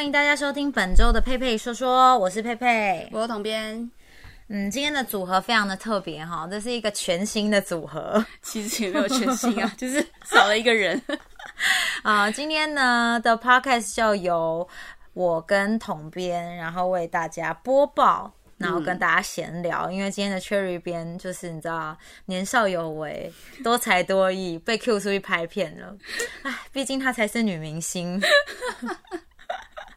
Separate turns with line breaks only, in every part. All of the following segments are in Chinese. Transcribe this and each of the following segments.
欢迎大家收听本周的佩佩说说，我是佩佩。
我统编，
嗯，今天的组合非常的特别哈，这是一个全新的组合。
其实也没有全新啊，就是少了一个人。
啊、今天呢的 podcast 就由我跟统编，然后为大家播报，然后跟大家闲聊。因为今天的 Cherry 编就是你知道年少有为、多才多艺，被 Q 出去拍片了。唉，毕竟她才是女明星，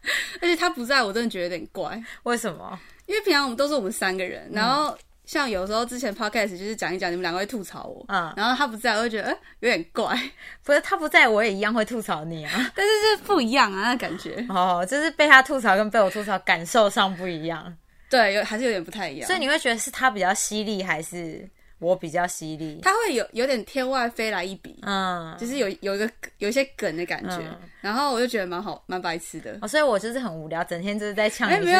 而且他不在我真的觉得有点怪，
为什么？
因为平常我们都是我们三个人，然后像有时候之前 podcast 就是讲一讲，你们两个会吐槽我，
嗯。
然后他不在，我就觉得哎、有点怪，
不是他不在，我也一样会吐槽你啊。
但是是不一样啊，那感觉。
哦，就是被他吐槽跟被我吐槽感受上不一样，
对，有还是有点不太一样，
所以你会觉得是他比较犀利，还是我比较犀利？
他会有有点天外飞来一笔，
嗯，
就是有有一个有一些梗的感觉，
嗯。
然后我就觉得蛮好，蛮白痴的。
哦，所以我就是很无聊，整天就是在呛你是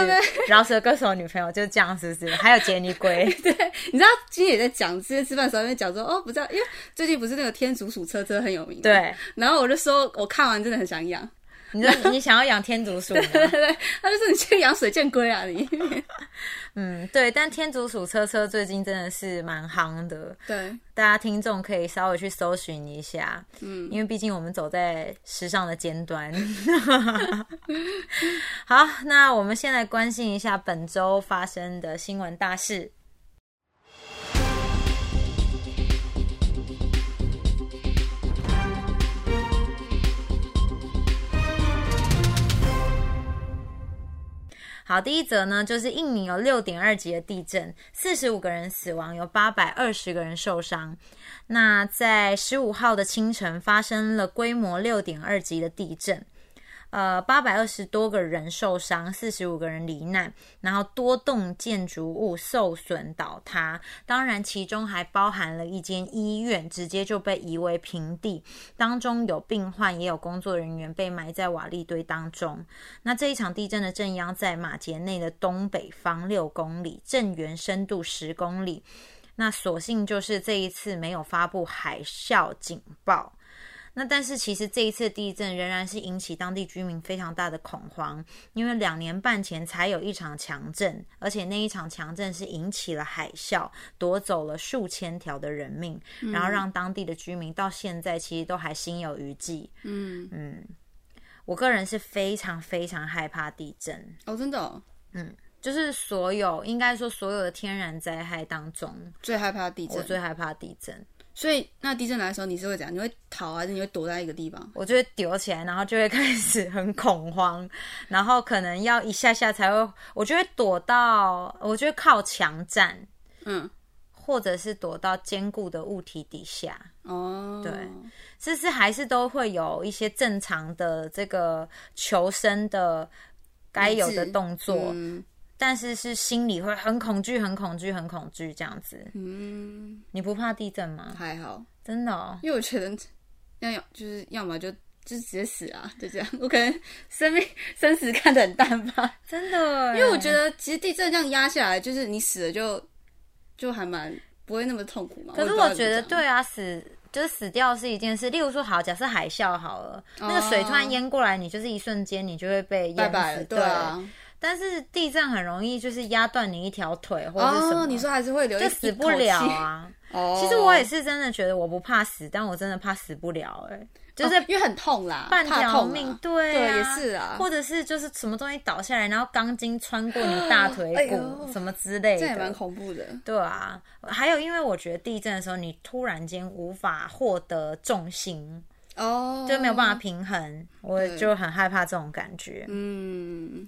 饶舌歌手的女朋友，就是这样是不是？还有杰尼龟，对
你知道今天也在讲，今天吃饭的时候在讲说，哦，不知道，因为最近不是那个天竺鼠车车很有名，，
对，
然后我就说我看完真的很想养，
你说你想要养天竺鼠吗？
对对，他就说你去养水箭龟啊你，
嗯，对，但天竺鼠车车最近真的是蛮夯的，
对，
大家听众可以稍微去搜寻一下，嗯，因为毕竟我们走在时尚的尖端。好，那我们先来关心一下本周发生的新闻大事。好，第一则呢，就是印尼有六点二级的地震，四十五个人死亡，有八百二十个人受伤。那在十五号的清晨发生了规模六点二级的地震，呃，八百二十多个人受伤，四十五个人罹难，然后多栋建筑物受损倒塌，当然其中还包含了一间医院，直接就被夷为平地，当中有病患，也有工作人员被埋在瓦砾堆当中。那这一场地震的震央在马杰内的东北方六公里，震源深度十公里。那所幸就是这一次没有发布海啸警报。那但是其实这一次地震仍然是引起当地居民非常大的恐慌，因为两年半前才有一场强震，而且那一场强震是引起了海啸，夺走了数千条的人命，然后让当地的居民到现在其实都还心有余悸。
嗯，
嗯，我个人是非常非常害怕地震，
哦，真的、哦，
就是所有应该说所有的天然灾害当中，
最害怕地震，
我最害怕地震。
所以那地震来的时候你是会怎样？你会逃还是你会躲在一个地方？
我就会丢起来，然后就会开始很恐慌，然后可能要一下下才会，我就会躲到，我就会靠墙站，
嗯，
或者是躲到坚固的物体底下。
哦，
对这是还是都会有一些正常的这个求生的该有的动作，
嗯
但是是心里会很恐惧、很恐惧、很恐惧这样子。
嗯，
你不怕地震吗？
还好，
真的哦，
因为我觉得要要就是要么就就直接死啊，就这样。我可能生命生死看得很淡吧，
真的，
因为我觉得其实地震这样压下来，就是你死了就就还蛮不会那么痛苦嘛。
可是我觉得对啊，死就是死掉是一件事。例如说，好，假设海啸好了，
哦
那个水突然淹过来，你就是一瞬间你就会被淹死。
拜拜了，对啊。
但是地震很容易就是压断你一条腿或者是什么，
哦，你说还是会留一
就死不了啊。
哦，
其实我也是真的觉得我不怕死，但我真的怕死不了、欸，哎，就是
哦因为很痛啦，
半条命，
啊
对啊，
对也是啊。
或者是就是什么东西倒下来，然后钢筋穿过你大腿
哎
骨、
呦。
什么之类
这也蛮。恐怖的。
对啊，还有因为我觉得地震的时候，你突然间无法获得重心，
哦，
就没有办法平衡，我就很害怕这种感觉。
嗯，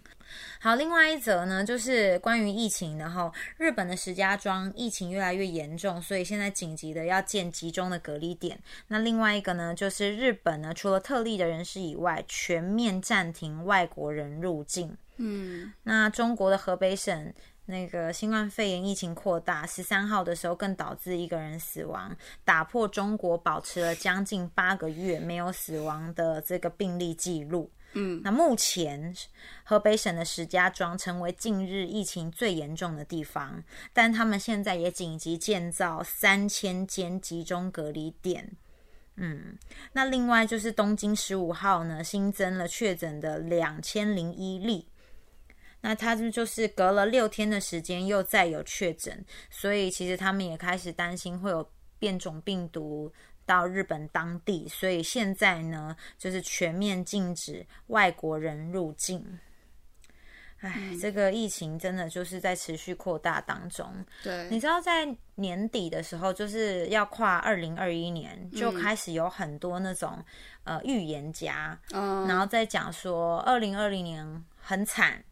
好，另外一则呢，就是关于疫情的哈，日本的石家庄疫情越来越严重，所以现在紧急的要建集中的隔离点。那另外一个呢，就是日本呢，除了特例的人士以外，全面暂停外国人入境。
嗯，
那中国的河北省那个新冠肺炎疫情扩大，十三号的时候更导致一个人死亡，打破中国保持了将近八个月没有死亡的这个病例记录。
嗯，
那目前河北省的石家庄成为近日疫情最严重的地方，但他们现在也紧急建造三千间集中隔离点。嗯，那另外就是东京十五号呢，新增了确诊的两千零一例。那他们就是隔了六天的时间又再有确诊，所以其实他们也开始担心会有变种病毒到日本当地，所以现在呢就是全面禁止外国人入境。唉，这个疫情真的就是在持续扩大当中。
对，
你知道在年底的时候，就是要跨二零二一年，就开始有很多那种呃预言家，
嗯，
然后再讲说二零二零年很惨。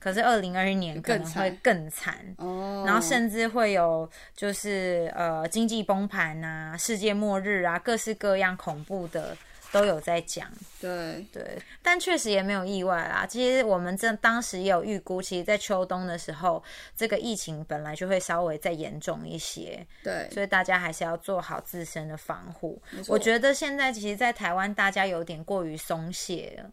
可是二零二一年可能会更惨，
哦，
然后甚至会有就是呃经济崩盘啊、世界末日啊，各式各样恐怖的都有在讲。
对
对，但确实也没有意外啦。其实我们这当时也有预估，其实，在秋冬的时候，这个疫情本来就会稍微再严重一些。
对，
所以大家还是要做好自身的防护。我觉得现在其实，在台湾大家有点过于松懈了。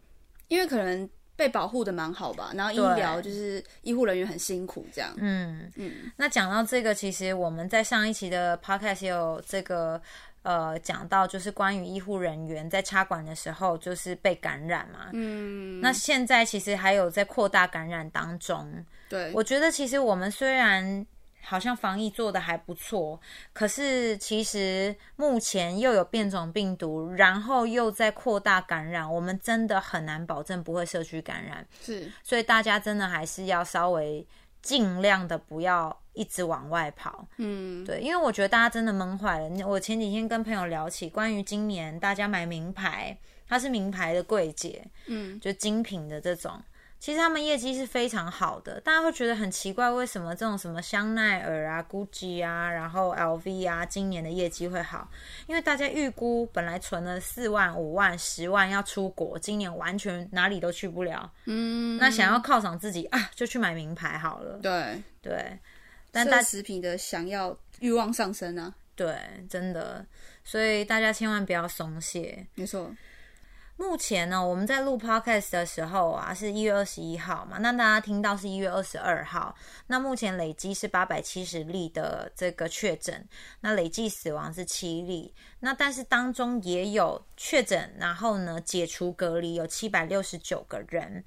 因为可能被保护的蛮好吧，然后医
对
疗就是医护人员很辛苦这样。
嗯，
嗯，
那讲到这个，其实我们在上一期的 podcast 也有这个呃讲到，就是关于医护人员在插管的时候就是被感染嘛。
嗯，
那现在其实还有在扩大感染当中。
对，
我觉得其实我们虽然好像防疫做的还不错，可是其实目前又有变种病毒，然后又在扩大感染，我们真的很难保证不会社区感染。
是
所以大家真的还是要稍微尽量的不要一直往外跑。
嗯，
对，因为我觉得大家真的闷坏了。我前几天跟朋友聊起关于今年大家买名牌，它是名牌的柜姐，
嗯，
就精品的这种。其实他们业绩是非常好的，大家会觉得很奇怪，为什么这种什么香奈儿啊、GUCCI 啊，然后 LV 啊，今年的业绩会好？因为大家预估本来存了四万、五万、十万要出国，今年完全哪里都去不了。
嗯，
那想要犒赏自己啊，就去买名牌好了。
对，
对，但大
奢侈品的想要欲望上升啊，
对真的，所以大家千万不要松懈。
没错，
目前呢，我们在录 podcast 的时候啊，是一月二十一号嘛，那大家听到是一月二十二号。那目前累积是八百七十例的这个确诊，那累计死亡是七例。那但是当中也有确诊，然后呢解除隔离有七百六十九个人。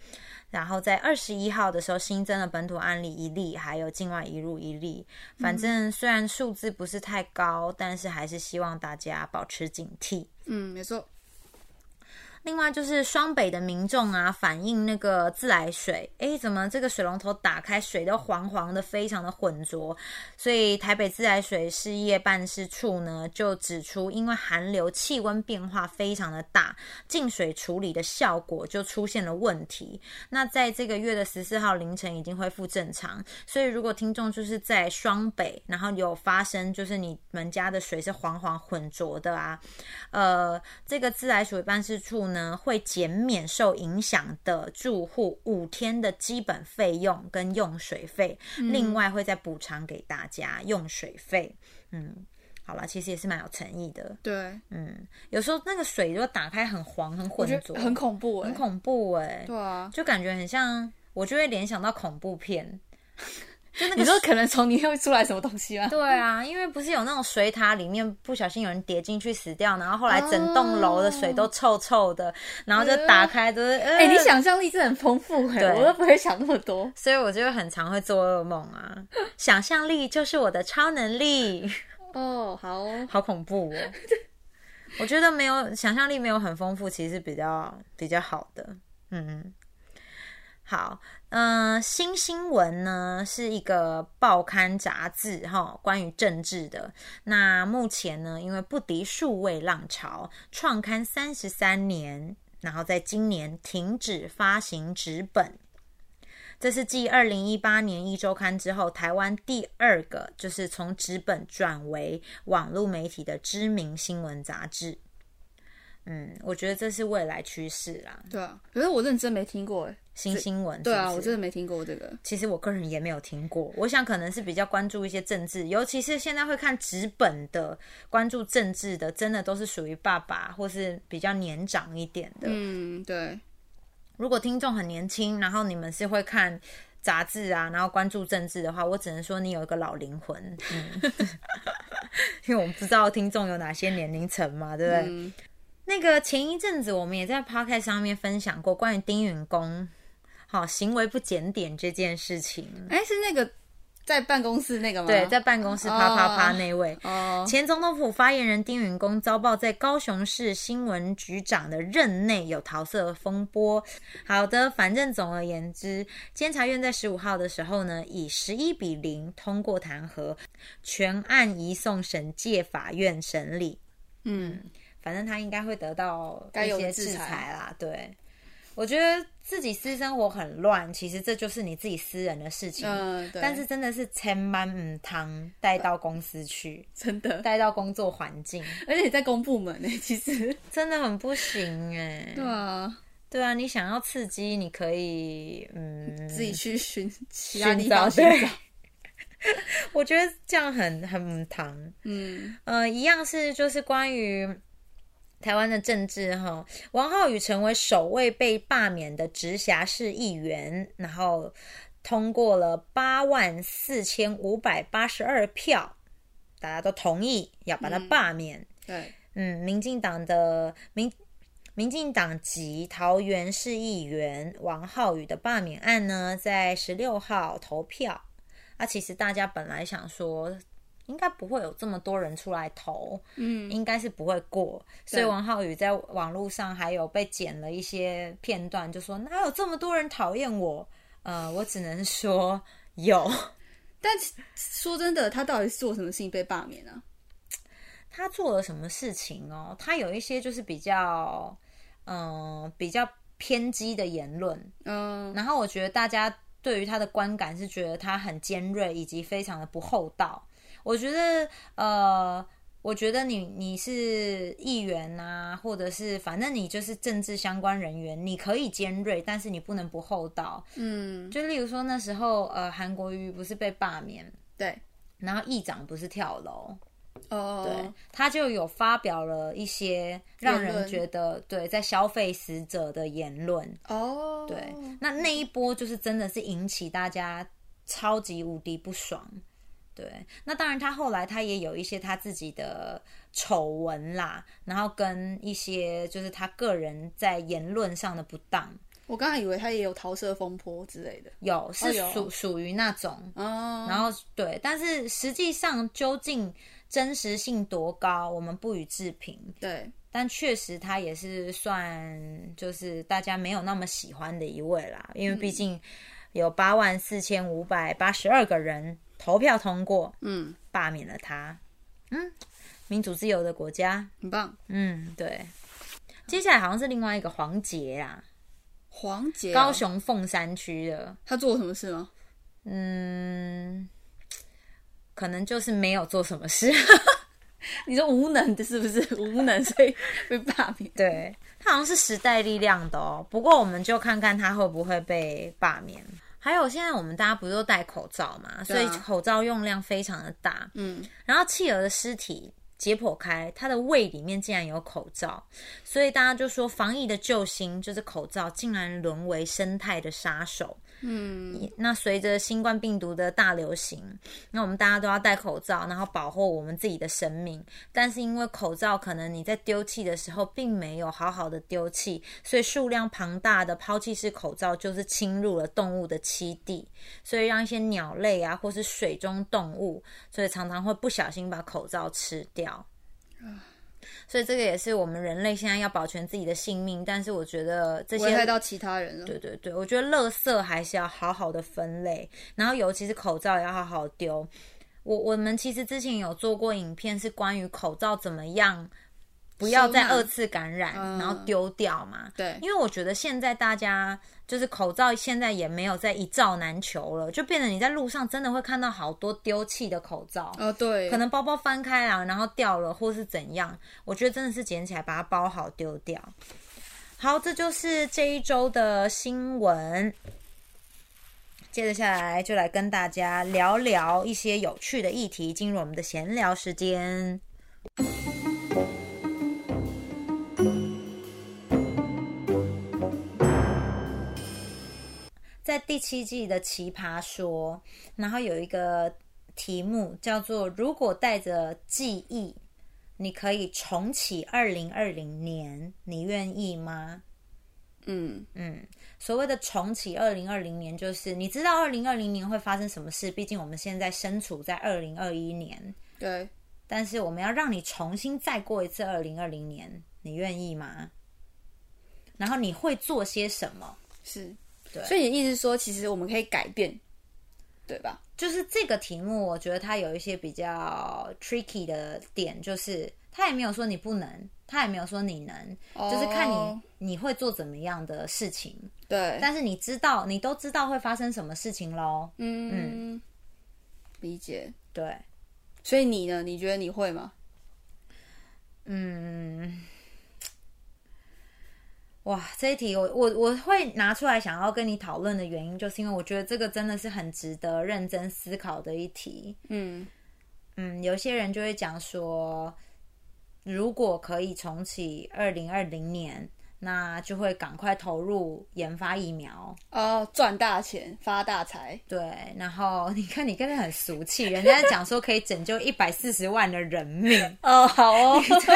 然后在二十一号的时候新增了本土案例一例，还有境外移入一例。反正虽然数字不是太高，但是还是希望大家保持警惕。
嗯，没错，
另外就是双北的民众啊，反映那个自来水，诶，怎么这个水龙头打开水都黄黄的，非常的浑浊。所以台北自来水事业办事处呢，就指出，因为寒流气温变化非常的大，净水处理的效果就出现了问题。那在这个月的十四号凌晨已经恢复正常，所以如果听众就是在双北，然后有发生就是你们家的水是黄黄浑浊的啊，呃，这个自来水办事处呢会减免受影响的住户五天的基本费用跟用水费，另外会再补偿给大家用水费。嗯，好了，其实也是蛮有诚意的。
对，
嗯，有时候那个水如果打开很黄很
我
浑浊，
很恐怖哎、
很恐怖哎、
对啊，
就感觉很像，我就会联想到恐怖片。就那个
你说可能从里面会出来什么东西吗？
对啊，因为不是有那种水塔里面不小心有人跌进去死掉，然后后来整栋楼的水都臭臭的，然后就打开都是，哎、
哎、你想象力真的很丰富哎、
对
我都不会想那么多。
所以我就很常会做噩梦啊。想象力就是我的超能力，
哦，好哦
好恐怖哦。我觉得没有想象力没有很丰富，其实是比较比较好的。嗯，好，嗯、新新闻呢是一个报刊杂志哈，关于政治的。那目前呢，因为不敌数位浪潮，创刊三十三年，然后在今年停止发行纸本。这是继二零一八年一周刊之后，台湾第二个就是从纸本转为网络媒体的知名新闻杂志。嗯，我觉得这是未来趋势啦。
对啊，可是我认真没听过哎。
新新闻
对啊，我真的没听过这个。
其实我个人也没有听过，我想可能是比较关注一些政治，尤其是现在会看纸本的，关注政治的，真的都是属于爸爸或是比较年长一点的。
嗯，对，
如果听众很年轻，然后你们是会看杂志啊，然后关注政治的话，我只能说你有一个老灵魂。嗯，因为我们不知道听众有哪些年龄层嘛，对不对？
嗯，
那个前一阵子我们也在 podcast 上面分享过关于丁允恭好行为不检点这件事情。
哎，是那个在办公室那个吗？
对，在办公室啪啪啪那位。
哦，
前总统府发言人丁允恭遭报在高雄市新闻局长的任内有桃色风波。好的，反正总而言之，监察院在十五号的时候呢，以十一比零通过弹劾，全案移送审界法院审理。
嗯，
反正他应该会得到
该有的
一些制
裁
啦。对，我觉得自己私生活很乱，其实这就是你自己私人的事情。
嗯，对，
但是真的是千万唔汤带到公司去，
真的，
带到工作环境，
而且你在公部门呢，其实，
真的很不行哎、
对啊，
对啊，你想要刺激，你可以嗯
自己去寻
寻找
方寻找，。
我觉得这样很很。
嗯，
呃，一样是就是关于台湾的政治哈，王浩宇成为首位被罢免的直辖市议员，然后通过了八万四千五百八十二票，大家都同意要把他罢免。
对，
嗯，民进党的民民进党籍桃园市议员王浩宇的罢免案呢，在十六号投票。啊，其实大家本来想说，应该不会有这么多人出来投，
嗯，
应该是不会过。所以王浩宇在网络上还有被剪了一些片段，就说哪有这么多人讨厌我？呃，我只能说有。
但说真的，他到底是做什么事情被罢免啊？
他做了什么事情哦？他有一些就是比较，嗯、比较偏激的言论，
嗯，
然后我觉得大家对于他的观感是觉得他很尖锐，以及非常的不厚道。我觉得，呃，我觉得你你是议员呐、或者是反正你就是政治相关人员，你可以尖锐，但是你不能不厚道。
嗯，
就例如说那时候，呃，韩国瑜不是被罢免，
对，
然后议长不是跳楼，
哦，
对，他就有发表了一些让人觉得对在消费死者的言论。
哦，
对，那那一波就是真的是引起大家超级无敌不爽。对，那当然他后来他也有一些他自己的丑闻啦，然后跟一些就是他个人在言论上的不当，
我刚才以为他也有桃色风波之类的。
有是
有
属属于那种。
哦，
然后对，但是实际上究竟真实性多高，我们不予置评。
对，
但确实他也是算就是大家没有那么喜欢的一位啦，因为毕竟有八万四千五百八十二个人投票通过
嗯，
罢免了他。嗯，民主自由的国家，
很棒。
嗯，对。接下来好像是另外一个黄杰啊，
黄杰哦，
高雄凤山区的，
他做了什么事吗？
嗯，可能就是没有做什么事。
你说无能的，是不是无能，所以被罢免？
对，他好像是时代力量的哦。不过我们就看看他会不会被罢免。还有现在我们大家不是都戴口罩嘛，所以口罩用量非常的大。
嗯，
然后企鹅的尸体解剖开，它的胃里面竟然有口罩，所以大家就说防疫的救星就是口罩，竟然沦为生态的杀手。
嗯，
那随着新冠病毒的大流行，那我们大家都要戴口罩，然后保护我们自己的生命。但是因为口罩可能你在丢弃的时候并没有好好的丢弃，所以数量庞大的抛弃式口罩就是侵入了动物的栖地，所以让一些鸟类啊或是水中动物，所以常常会不小心把口罩吃掉。所以这个也是我们人类现在要保全自己的性命，但是我觉得这些
危害到其他人了。
对对对，我觉得垃圾还是要好好的分类，然后尤其是口罩也要好好丢。我我们其实之前有做过影片，是关于口罩怎么样不要再二次感染，
嗯
然后丢掉嘛。
对
因为我觉得现在大家就是口罩现在也没有再一罩难求了，就变得你在路上真的会看到好多丢弃的口罩。
哦，对，
可能包包翻开啊，然后掉了，或是怎样？我觉得真的是捡起来把它包好丢掉。好，这就是这一周的新闻。接着下来就来跟大家聊聊一些有趣的议题，进入我们的闲聊时间。在第七季的《奇葩说》，然后有一个题目叫做“如果带着记忆，你可以重启二零二零年，你愿意吗？”
嗯
嗯，所谓的重启二零二零年，就是你知道二零二零年会发生什么事，毕竟我们现在身处在二零二一年，
对，
但是我们要让你重新再过一次二零二零年，你愿意吗？然后你会做些什么？
是，
对
所以你的意思是说，其实我们可以改变，对吧？
就是这个题目，我觉得它有一些比较 tricky 的点，就是他也没有说你不能，他也没有说你能，就是看你
哦
你会做怎么样的事情，
对，
但是你知道，你都知道会发生什么事情喽。
嗯，理解。
对，
所以你呢？你觉得你会吗？
嗯，哇，这一题我我我会拿出来想要跟你讨论的原因，就是因为我觉得这个真的是很值得认真思考的一题。
嗯
嗯，有些人就会讲说，如果可以重启二零二零年，那就会赶快投入研发疫苗。
哦，赚大钱发大财，
对，然后你看你刚才很俗气，人家讲说可以拯救一百四十万的人命，
哦，好哦，
在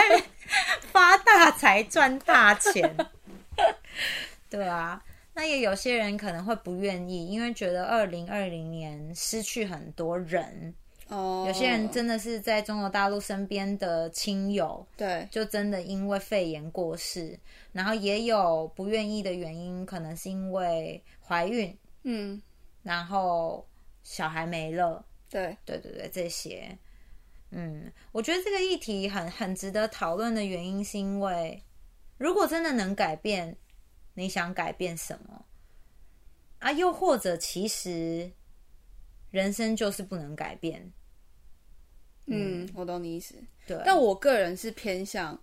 发大财赚大钱，对啊。那也有些人可能会不愿意，因为觉得二零二零年失去很多人，
哦，
有些人真的是在中国大陆身边的亲友，
对，
就真的因为肺炎过世，然后也有不愿意的原因，可能是因为怀孕，
嗯，
然后小孩没了，
对，
对对对，这些，嗯，我觉得这个议题很很值得讨论的原因，是因为如果真的能改变，你想改变什么啊？又或者其实人生就是不能改变，
嗯，我懂你意思。
对，
但我个人是偏向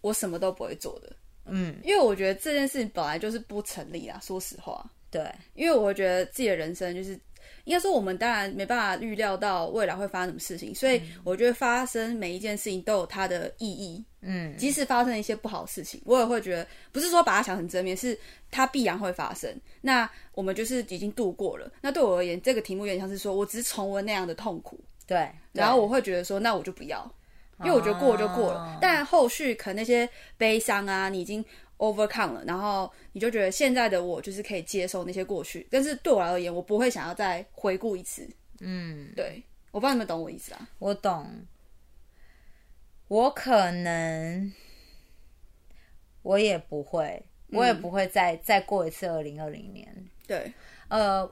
我什么都不会做的，
嗯，
因为我觉得这件事情本来就是不成立啊。说实话，
对，
因为我觉得自己的人生就是，应该说我们当然没办法预料到未来会发生什么事情，所以我觉得发生每一件事情都有它的意义。
嗯，
即使发生一些不好的事情，我也会觉得不是说把它想成正面，是它必然会发生。那我们就是已经度过了。那对我而言，这个题目有点像是说我只是重温那样的痛苦，
对，
然后我会觉得说，那我就不要，因为我觉得过就过了。
哦
但后续可能那些悲伤啊，你已经 overcome 了，然后你就觉得现在的我就是可以接受那些过去。但是对我而言，我不会想要再回顾一次。
嗯，
对，我不知道你们懂我意思啊？
我懂。我可能，我也不会，我也不会再、再过一次二零二零年。
对，
呃，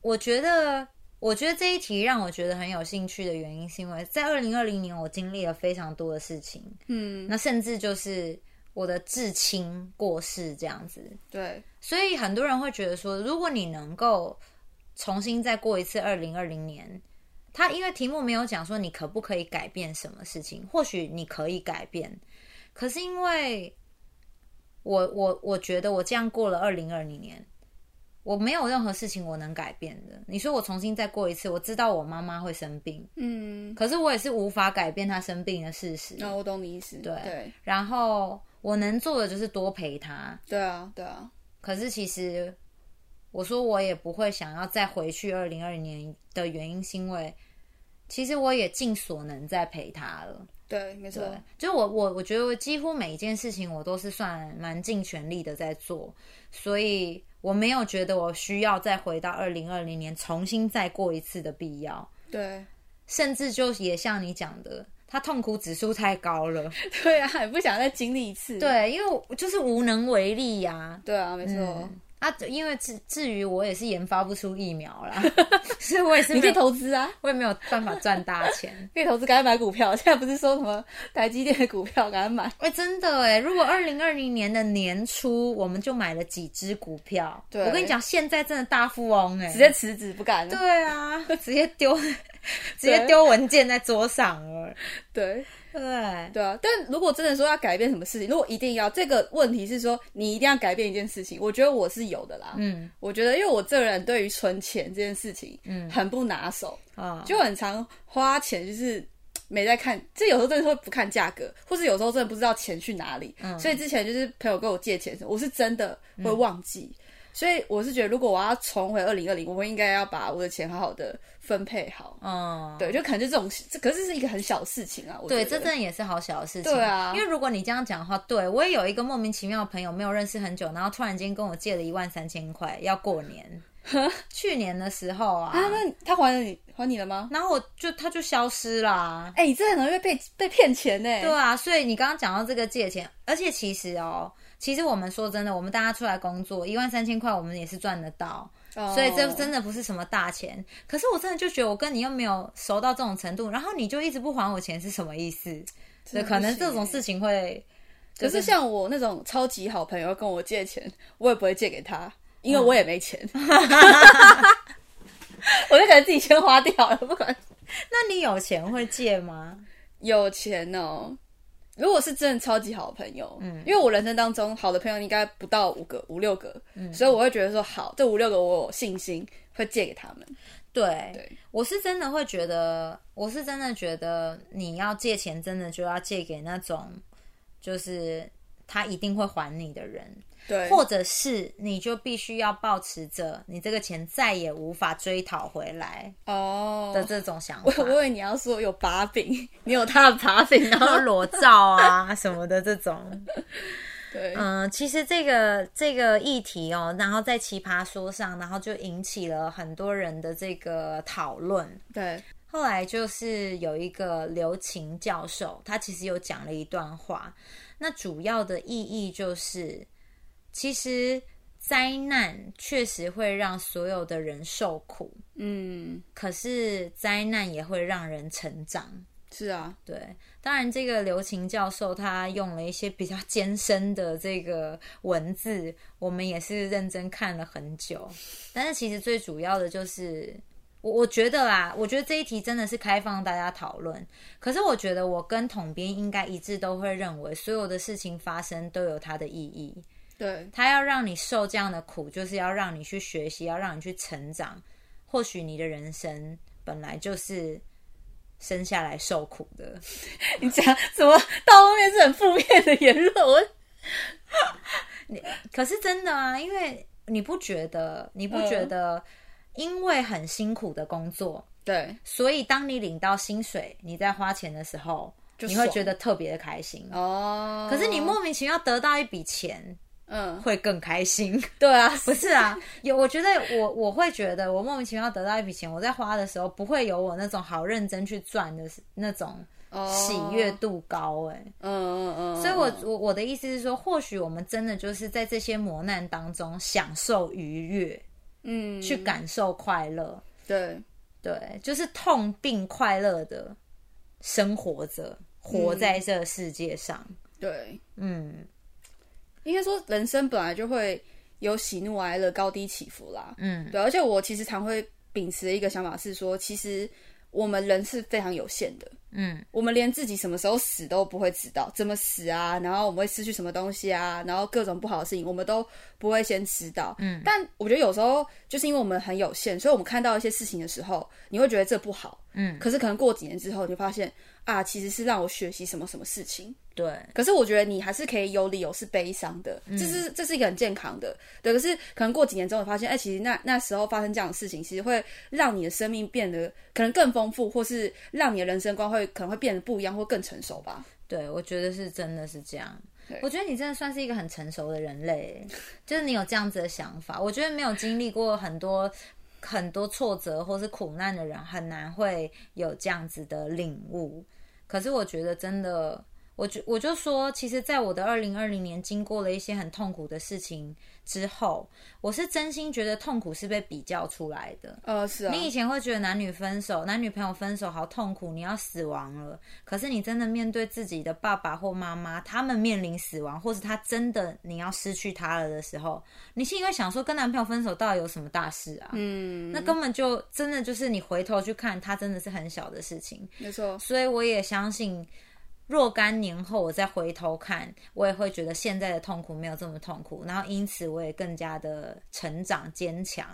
我觉得，我觉得这一题让我觉得很有兴趣的原因，是因为在二零二零年我经历了非常多的事情，
嗯，
那甚至就是我的至亲过世这样子，
对，
所以很多人会觉得说，如果你能够重新再过一次二零二零年，他因为题目没有讲说你可不可以改变什么事情，或许你可以改变，可是因为我我我觉得我这样过了二零二零年，我没有任何事情我能改变的。你说我重新再过一次，我知道我妈妈会生病，
嗯，
可是我也是无法改变她生病的事实。
那、我懂你意思。
对。
对，
然后我能做的就是多陪他，
对啊，对啊，
可是其实我说我也不会想要再回去二零二零年的原因，是因为其实我也尽所能在陪他了。
对，没错。
对，就我我我觉得我几乎每一件事情我都是算蛮尽全力的在做，所以我没有觉得我需要再回到二零二零年重新再过一次的必要，
对，
甚至就也像你讲的，他痛苦指数太高了。
对啊，也不想再经历一次。，
对，因为我就是无能为力呀、
对啊，没错。
嗯啊，因为至至于我也是研发不出疫苗啦，所以我也是
你可以，投资啊，
我也没有办法赚大钱。
可以投资，赶快买股票。现在不是说什么台积电的股票，赶快买。
哎、真的哎，如果二零二零年的年初我们就买了几只股票，
对
我跟你讲，现在真的大富翁哎，
直接辞职不干了。
对啊，直接丢，直接丢文件在桌上了，
对
对
对啊，但如果真的说要改变什么事情，如果一定要，这个问题是说你一定要改变一件事情，我觉得我是有的啦。
嗯
我觉得，因为我这个人对于存钱这件事情，
嗯
很不拿手，
啊，
就很常花钱，就是没在看，这有时候真的会不看价格，或是有时候真的不知道钱去哪里。
嗯
所以之前就是朋友跟我借钱的时候，我是真的会忘记。所以我是觉得，如果我要重回二零二零，我们应该要把我的钱好好的分配好。
嗯，
对，就可能就这种，这可是是一个很小的事情啊。我
对，这真的也是好小的事情。
对啊
因为如果你这样讲的话，对我也有一个莫名其妙的朋友，没有认识很久，然后突然间跟我借了一万三千块，要过年。去年的时候啊，
啊，那他还了你还你了吗？
然后我就他就消失啦。
哎、你这很容易被被被骗钱呢、
对啊，所以你刚刚讲到这个借钱，而且其实哦，其实我们说真的，我们大家出来工作，一万三千块我们也是赚得到，
哦
所以这真的不是什么大钱。可是我真的就觉得我跟你又没有熟到这种程度，然后你就一直不还我钱是什么意思？对，可能这种事情会，
可是像我那种超级好朋友跟我借钱，我也不会借给他，因
嗯
为我也没钱。我就可能自己先花掉了，不管
那你有钱会借吗？
有钱哦。如果是真的超级好的朋友，嗯，因为我人生当中好的朋友应该不到五个、五六个，嗯，所以我会觉得说，好，这五六个我有信心会借给他们。
对，
对。
我是真的会觉得，我是真的觉得你要借钱，真的就要借给那种，就是他一定会还你的人，
对，
或者是你就必须要保持着你这个钱再也无法追讨回来
哦，
的这种想
我
法。
我以。为你要说有把柄，你有他的把柄，然后
然后裸照啊什么的这种，
对，
嗯，其实这个这个议题哦，然后在奇葩说上，然后就引起了很多人的这个讨论。
对，
后来就是有一个刘琴教授，他其实有讲了一段话，那主要的意义就是，其实灾难确实会让所有的人受苦，
嗯，
可是灾难也会让人成长。
是啊，
对，当然这个刘琴教授他用了一些比较 艰深的这个文字，我们也是认真看了很久。但是其实最主要的就是，我我觉得啦，我觉得这一题真的是开放大家讨论。可是我觉得我跟统编应该一致都会认为，所有的事情发生都有它的意义。
对，
他要让你受这样的苦，就是要让你去学习，要让你去成长。或许你的人生本来就是生下来受苦的。
你讲什么？到后面是很负面的言论，我
可是真的啊，因为你不觉得，你不
嗯
觉得，因为很辛苦的工作，
对，
所以当你领到薪水，你在花钱的时候，你会觉得特别的开心。
哦，
可是你莫名其妙得到一笔钱，
嗯，
会更开心。
对啊，
不是啊，有我觉得我我会觉得我莫名其妙得到一笔钱，我在花的时候不会有我那种好认真去赚的那种喜悦度高哎、
嗯嗯嗯，
所以我我我的意思是说，或许我们真的就是在这些磨难当中享受愉悦，
嗯。
去感受快乐，
对。
对，就是痛并快乐的生活着，活在这个世界上。
对，
嗯
应该说人生本来就会有喜怒哀乐、高低起伏啦。
嗯，
对，而且我其实常会秉持的一个想法是说，其实我们人是非常有限的。
嗯，
我们连自己什么时候死都不会知道，怎么死啊，然后我们会失去什么东西啊，然后各种不好的事情，我们都不会先知道。嗯，但我觉得有时候就是因为我们很有限，所以我们看到一些事情的时候，你会觉得这不好。
嗯，
可是可能过几年之后，你就发现啊，其实是让我学习什么什么事情。
对，
可是我觉得你还是可以有理由是悲伤的，这是这是一个很健康的，对。可是可能过几年之后，发现，哎、其实那那时候发生这样的事情，其实会让你的生命变得可能更丰富，或是让你的人生观会可能会变得不一样，或更成熟吧。
对，我觉得是真的是这样。我觉得你真的算是一个很成熟的人类，就是你有这样子的想法。我觉得没有经历过很多很多挫折或是苦难的人，很难会有这样子的领悟。可是我觉得真的，我就我就说，其实，在我的二零二零年经过了一些很痛苦的事情之后，我是真心觉得痛苦是被比较出来的。
呃，是啊，
你以前会觉得男女分手、男女朋友分手好痛苦，你要死亡了。可是你真的面对自己的爸爸或妈妈，他们面临死亡，或是他真的你要失去他了的时候，你是因为想说，跟男朋友分手到底有什么大事啊？
嗯，
那根本就真的就是你回头去看，他真的是很小的事情。
没错，
所以我也相信，若干年后我再回头看，我也会觉得现在的痛苦没有这么痛苦，然后因此我也更加的成长坚强，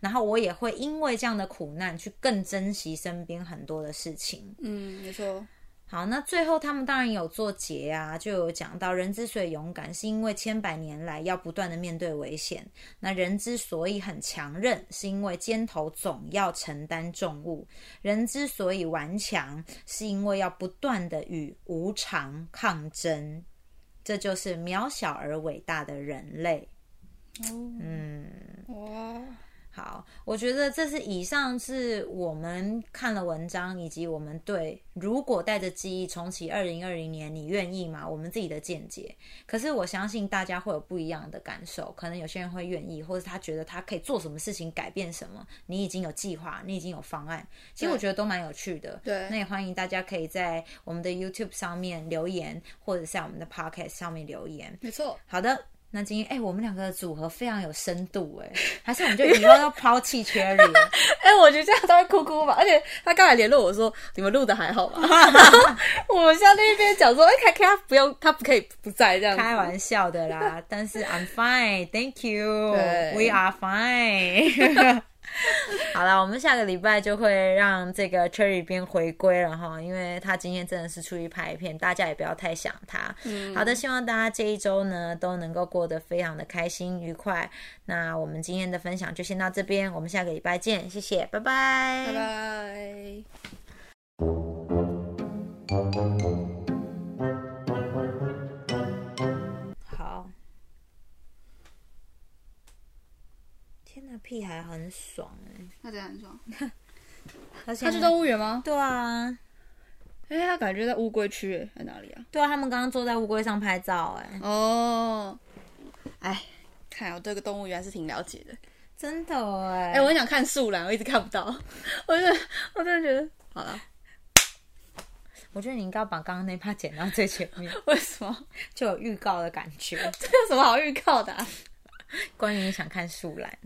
然后我也会因为这样的苦难去更珍惜身边很多的事情。
嗯，没错，
好，那最后他们当然有做结啊，就有讲到人之所以勇敢，是因为千百年来要不断的面对危险；那人之所以很强韧，是因为肩头总要承担重物；人之所以顽强，是因为要不断的与无常抗争。这就是渺小而伟大的人类。嗯，
哇，
好，我觉得这是以上是我们看了文章，以及我们对如果带着记忆重启二零二零年，你愿意吗？我们自己的见解。可是我相信大家会有不一样的感受，可能有些人会愿意，或者他觉得他可以做什么事情改变什么。你已经有计划，你已经有方案，其实我觉得都蛮有趣的。
对
那也欢迎大家可以在我们的 YouTube 上面留言，或者在我们的 Podcast 上面留言。
没错，
好的，那今天哎、我们两个的组合非常有深度哎，还是我们就以后要抛弃 Cherry 了？
哎、我觉得这样他会哭哭吧。而且他刚才联络我说，你们录的还好吗？我们在那边讲说，哎、他不用，他不可以不在这样子。
开玩笑的啦，但是 I'm fine, thank you, we are fine。好了，我们下个礼拜就会让这个 Cherry 边回归了哈，因为他今天真的是出去拍片，大家也不要太想他。好的，希望大家这一周呢都能够过得非常的开心愉快。那我们今天的分享就先到这边，我们下个礼拜见，谢谢，拜拜，
拜拜。
屁孩很爽哎、
那这样很爽。
而 且
他去动物园吗？
对啊，
哎、他感觉在乌龟区，哎在哪里啊？
对啊，他们刚刚坐在乌龟上拍照哎、
哦，哎，看来我对这个动物园还是挺了解的。
真的哎、
哎、我很想看树懒，我一直看不到。我真的，我真的觉得，好了，
我觉得你应该要把刚刚那趴剪到最前面，
为什么？
就有预告的感觉。
这有什么好预告的、啊？
关于想看树懒。